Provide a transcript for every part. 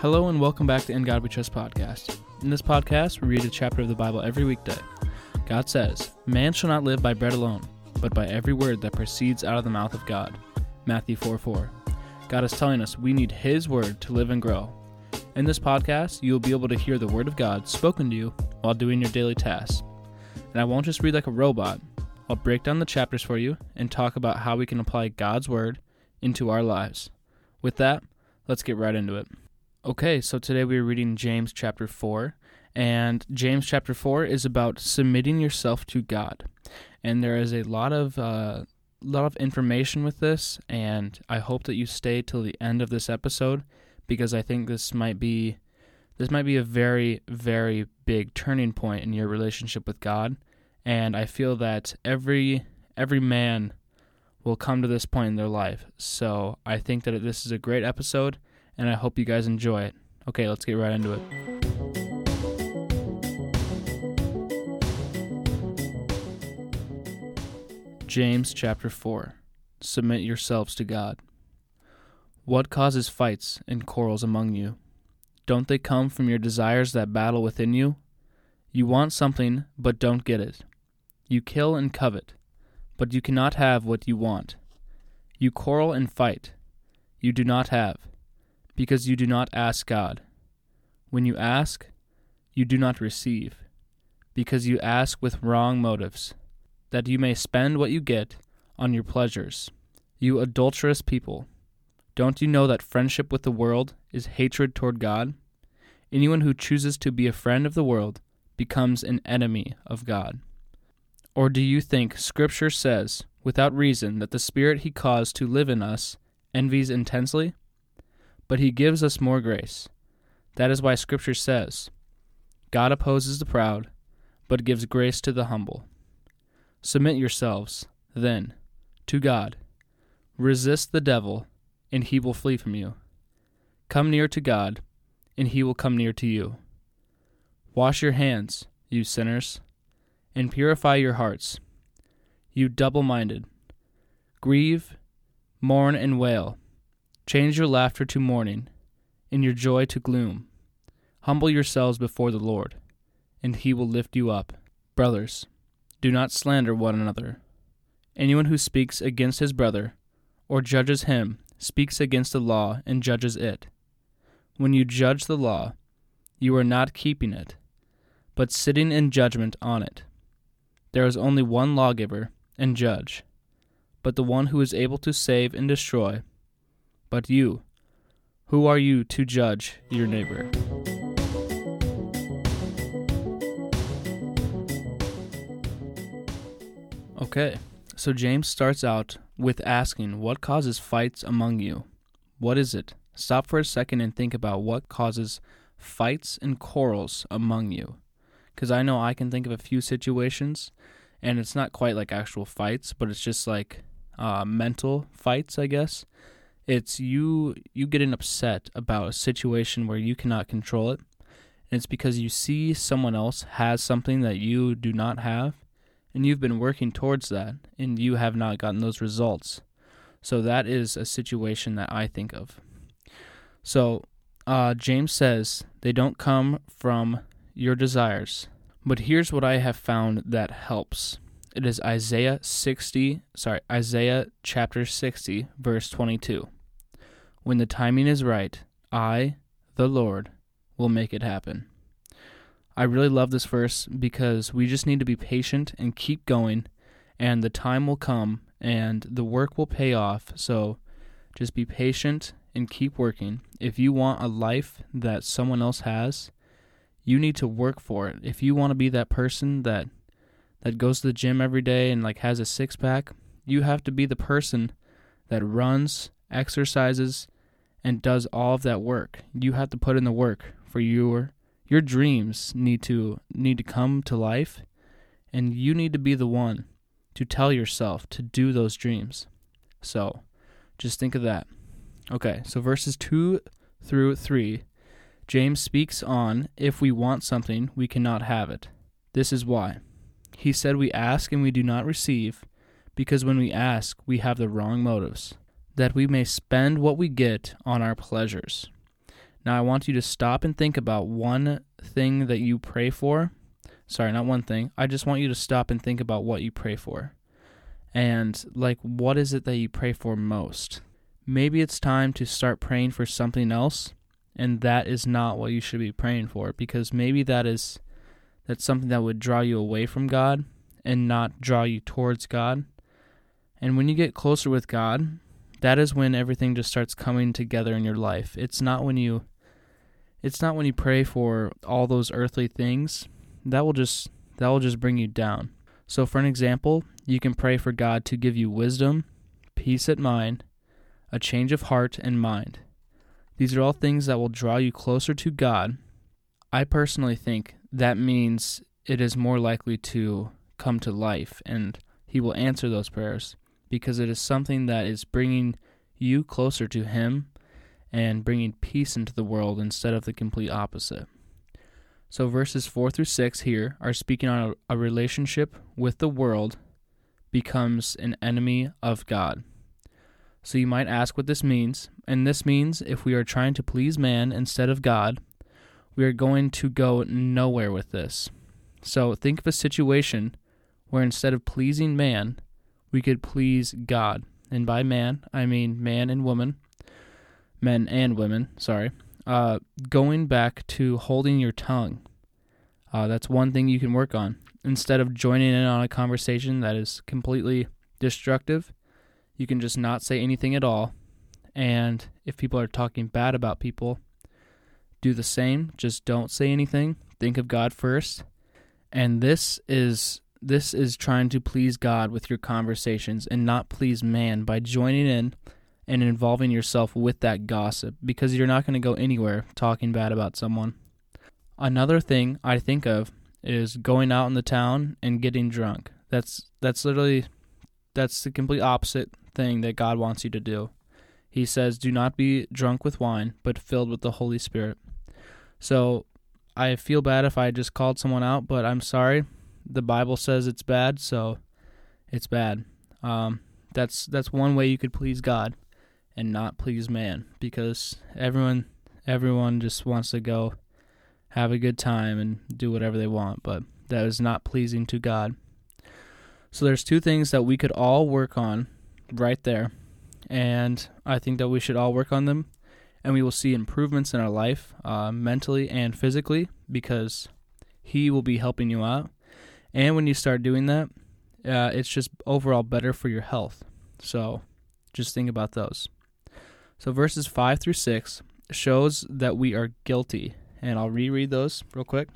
Hello and welcome back to In God We Trust podcast. In this podcast, we read a chapter of the Bible every weekday. God says, Man shall not live by bread alone, but by every word that proceeds out of the mouth of God. Matthew 4 4. God is telling us we need His word to live and grow. In this podcast, you will be able to hear the word of God spoken to you while doing your daily tasks. And I won't just read like a robot, I'll break down the chapters for you and talk about how we can apply God's word into our lives. With that, let's get right into it. Okay, so today we're reading James chapter 4, and James chapter 4 is about submitting yourself to God. And there is a lot of uh, lot of information with this, and I hope that you stay till the end of this episode because I think this might be this might be a very very big turning point in your relationship with God and I feel that every every man will come to this point in their life. So I think that this is a great episode, and I hope you guys enjoy it. Okay, let's get right into it. James chapter 4 Submit yourselves to God. What causes fights and quarrels among you? Don't they come from your desires that battle within you? You want something, but don't get it. You kill and covet, but you cannot have what you want. You quarrel and fight. You do not have, because you do not ask God. When you ask, you do not receive, because you ask with wrong motives, that you may spend what you get on your pleasures. You adulterous people, don't you know that friendship with the world is hatred toward God? Anyone who chooses to be a friend of the world becomes an enemy of God. Or do you think Scripture says, without reason, that the Spirit He caused to live in us envies intensely? But He gives us more grace. That is why Scripture says, God opposes the proud, but gives grace to the humble. Submit yourselves, then, to God. Resist the devil, and he will flee from you. Come near to God, and he will come near to you. Wash your hands, you sinners and purify your hearts. You double minded. Grieve, mourn, and wail. Change your laughter to mourning, and your joy to gloom. Humble yourselves before the Lord, and he will lift you up. Brothers, do not slander one another. Anyone who speaks against his brother, or judges him, speaks against the law and judges it. When you judge the law, you are not keeping it, but sitting in judgment on it. There is only one lawgiver and judge, but the one who is able to save and destroy. But you, who are you to judge your neighbor? Okay, so James starts out with asking, What causes fights among you? What is it? Stop for a second and think about what causes fights and quarrels among you because I know I can think of a few situations, and it's not quite like actual fights, but it's just like uh, mental fights, I guess. It's you you getting upset about a situation where you cannot control it, and it's because you see someone else has something that you do not have, and you've been working towards that, and you have not gotten those results. So that is a situation that I think of. So uh, James says they don't come from your desires. But here's what I have found that helps. It is Isaiah 60, sorry, Isaiah chapter 60, verse 22. When the timing is right, I, the Lord, will make it happen. I really love this verse because we just need to be patient and keep going, and the time will come and the work will pay off. So just be patient and keep working. If you want a life that someone else has, you need to work for it. If you want to be that person that that goes to the gym every day and like has a six pack, you have to be the person that runs, exercises, and does all of that work. You have to put in the work for your your dreams need to need to come to life and you need to be the one to tell yourself to do those dreams. So, just think of that. Okay, so verses 2 through 3 James speaks on if we want something, we cannot have it. This is why. He said we ask and we do not receive, because when we ask, we have the wrong motives, that we may spend what we get on our pleasures. Now, I want you to stop and think about one thing that you pray for. Sorry, not one thing. I just want you to stop and think about what you pray for. And, like, what is it that you pray for most? Maybe it's time to start praying for something else, and that is not what you should be praying for because maybe that is that's something that would draw you away from God and not draw you towards God. And when you get closer with God, that is when everything just starts coming together in your life. It's not when you it's not when you pray for all those earthly things. That will just that will just bring you down. So for an example, you can pray for God to give you wisdom, peace at mind, a change of heart and mind. These are all things that will draw you closer to God. I personally think that means it is more likely to come to life and he will answer those prayers because it is something that is bringing you closer to him and bringing peace into the world instead of the complete opposite. So, verses 4 through 6 here are speaking on a, a relationship with the world becomes an enemy of God. So, you might ask what this means. And this means if we are trying to please man instead of God, we are going to go nowhere with this. So, think of a situation where instead of pleasing man, we could please God. And by man, I mean man and woman, men and women, sorry. Uh, going back to holding your tongue. Uh, that's one thing you can work on. Instead of joining in on a conversation that is completely destructive, you can just not say anything at all. And if people are talking bad about people, do the same. Just don't say anything. Think of God first. And this is this is trying to please God with your conversations and not please man by joining in and involving yourself with that gossip because you're not going to go anywhere talking bad about someone. Another thing I think of is going out in the town and getting drunk. That's that's literally that's the complete opposite thing that God wants you to do. He says, "Do not be drunk with wine, but filled with the Holy Spirit." So, I feel bad if I just called someone out, but I'm sorry the Bible says it's bad, so it's bad. Um, that's that's one way you could please God and not please man because everyone everyone just wants to go have a good time and do whatever they want, but that is not pleasing to God. So there's two things that we could all work on right there. And I think that we should all work on them and we will see improvements in our life, uh, mentally and physically, because He will be helping you out. And when you start doing that, uh, it's just overall better for your health. So just think about those. So verses 5 through 6 shows that we are guilty. And I'll reread those real quick.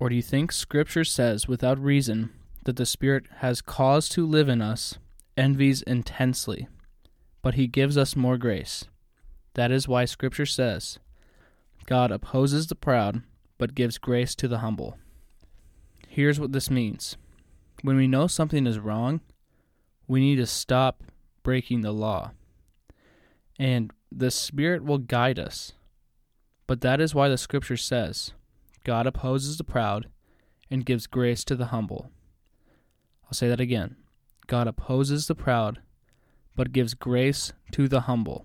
Or do you think Scripture says without reason that the Spirit has cause to live in us, envies intensely, but He gives us more grace? That is why Scripture says, God opposes the proud, but gives grace to the humble. Here's what this means when we know something is wrong, we need to stop breaking the law. And the Spirit will guide us. But that is why the Scripture says God opposes the proud and gives grace to the humble. I'll say that again God opposes the proud, but gives grace to the humble.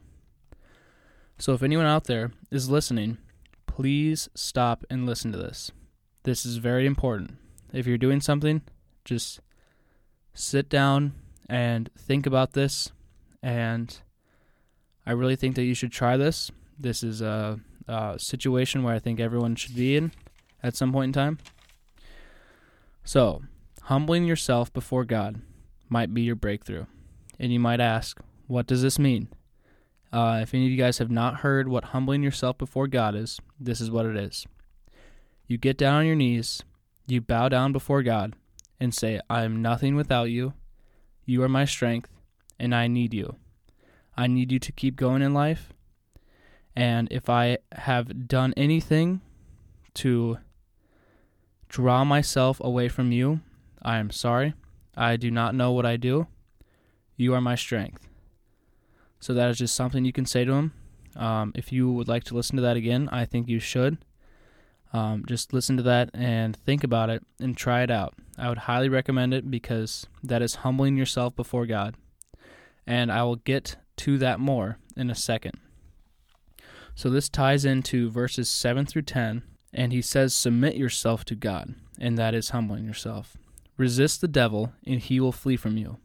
So if anyone out there is listening, please stop and listen to this. This is very important if you're doing something, just sit down and think about this. And I really think that you should try this. This is a, a situation where I think everyone should be in at some point in time. So, humbling yourself before God might be your breakthrough. And you might ask, what does this mean? Uh, if any of you guys have not heard what humbling yourself before God is, this is what it is. You get down on your knees you bow down before God and say, I am nothing without you. You are my strength, and I need you. I need you to keep going in life. And if I have done anything to draw myself away from you, I am sorry. I do not know what I do. You are my strength. So that is just something you can say to him. Um, if you would like to listen to that again, I think you should. Um, just listen to that and think about it and try it out. I would highly recommend it because that is humbling yourself before God. And I will get to that more in a second. So this ties into verses 7 through 10, and he says, Submit yourself to God, and that is humbling yourself. Resist the devil, and he will flee from you.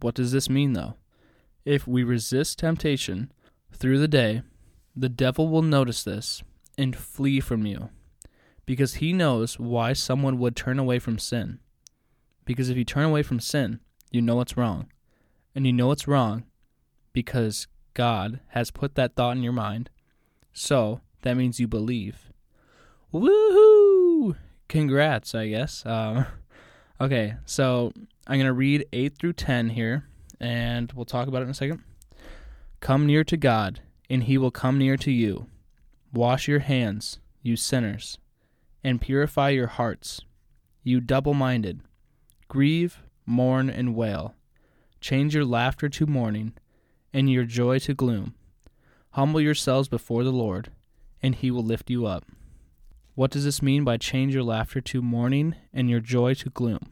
What does this mean, though? If we resist temptation through the day, the devil will notice this and flee from you because he knows why someone would turn away from sin. Because if you turn away from sin, you know it's wrong. And you know it's wrong because God has put that thought in your mind. So that means you believe. Woohoo! Congrats, I guess. Um, okay, so I'm going to read 8 through 10 here, and we'll talk about it in a second. Come near to God, and he will come near to you. Wash your hands, you sinners, and purify your hearts, you double minded. Grieve, mourn, and wail. Change your laughter to mourning, and your joy to gloom. Humble yourselves before the Lord, and he will lift you up. What does this mean by change your laughter to mourning and your joy to gloom?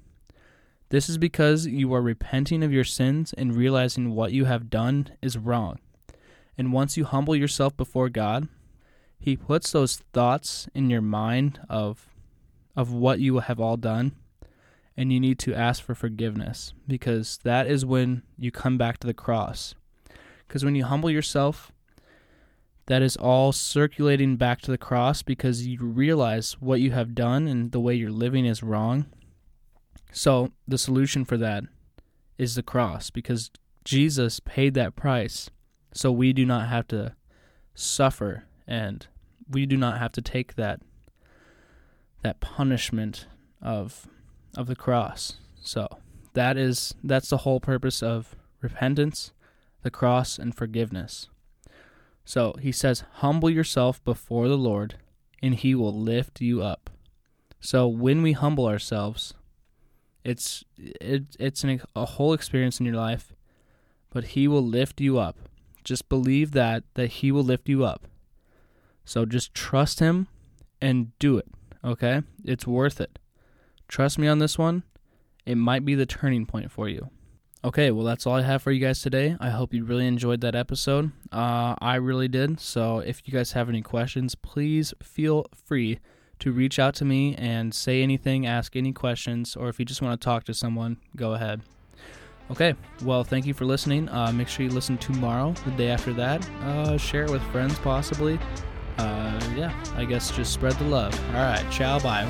This is because you are repenting of your sins and realizing what you have done is wrong. And once you humble yourself before God, He puts those thoughts in your mind of of what you have all done and you need to ask for forgiveness because that is when you come back to the cross. Because when you humble yourself, that is all circulating back to the cross because you realize what you have done and the way you're living is wrong. So, the solution for that is the cross because Jesus paid that price so we do not have to suffer and we do not have to take that that punishment of of the cross. So, that is that's the whole purpose of repentance, the cross and forgiveness. So he says, Humble yourself before the Lord, and he will lift you up. So when we humble ourselves, it's it, it's an, a whole experience in your life, but he will lift you up. Just believe that that he will lift you up. So just trust him and do it, okay? It's worth it. Trust me on this one. It might be the turning point for you. Okay, well, that's all I have for you guys today. I hope you really enjoyed that episode. Uh, I really did. So, if you guys have any questions, please feel free to reach out to me and say anything, ask any questions, or if you just want to talk to someone, go ahead. Okay, well, thank you for listening. Uh, make sure you listen tomorrow, the day after that. Uh, share it with friends, possibly. Uh, yeah, I guess just spread the love. All right, ciao, bye.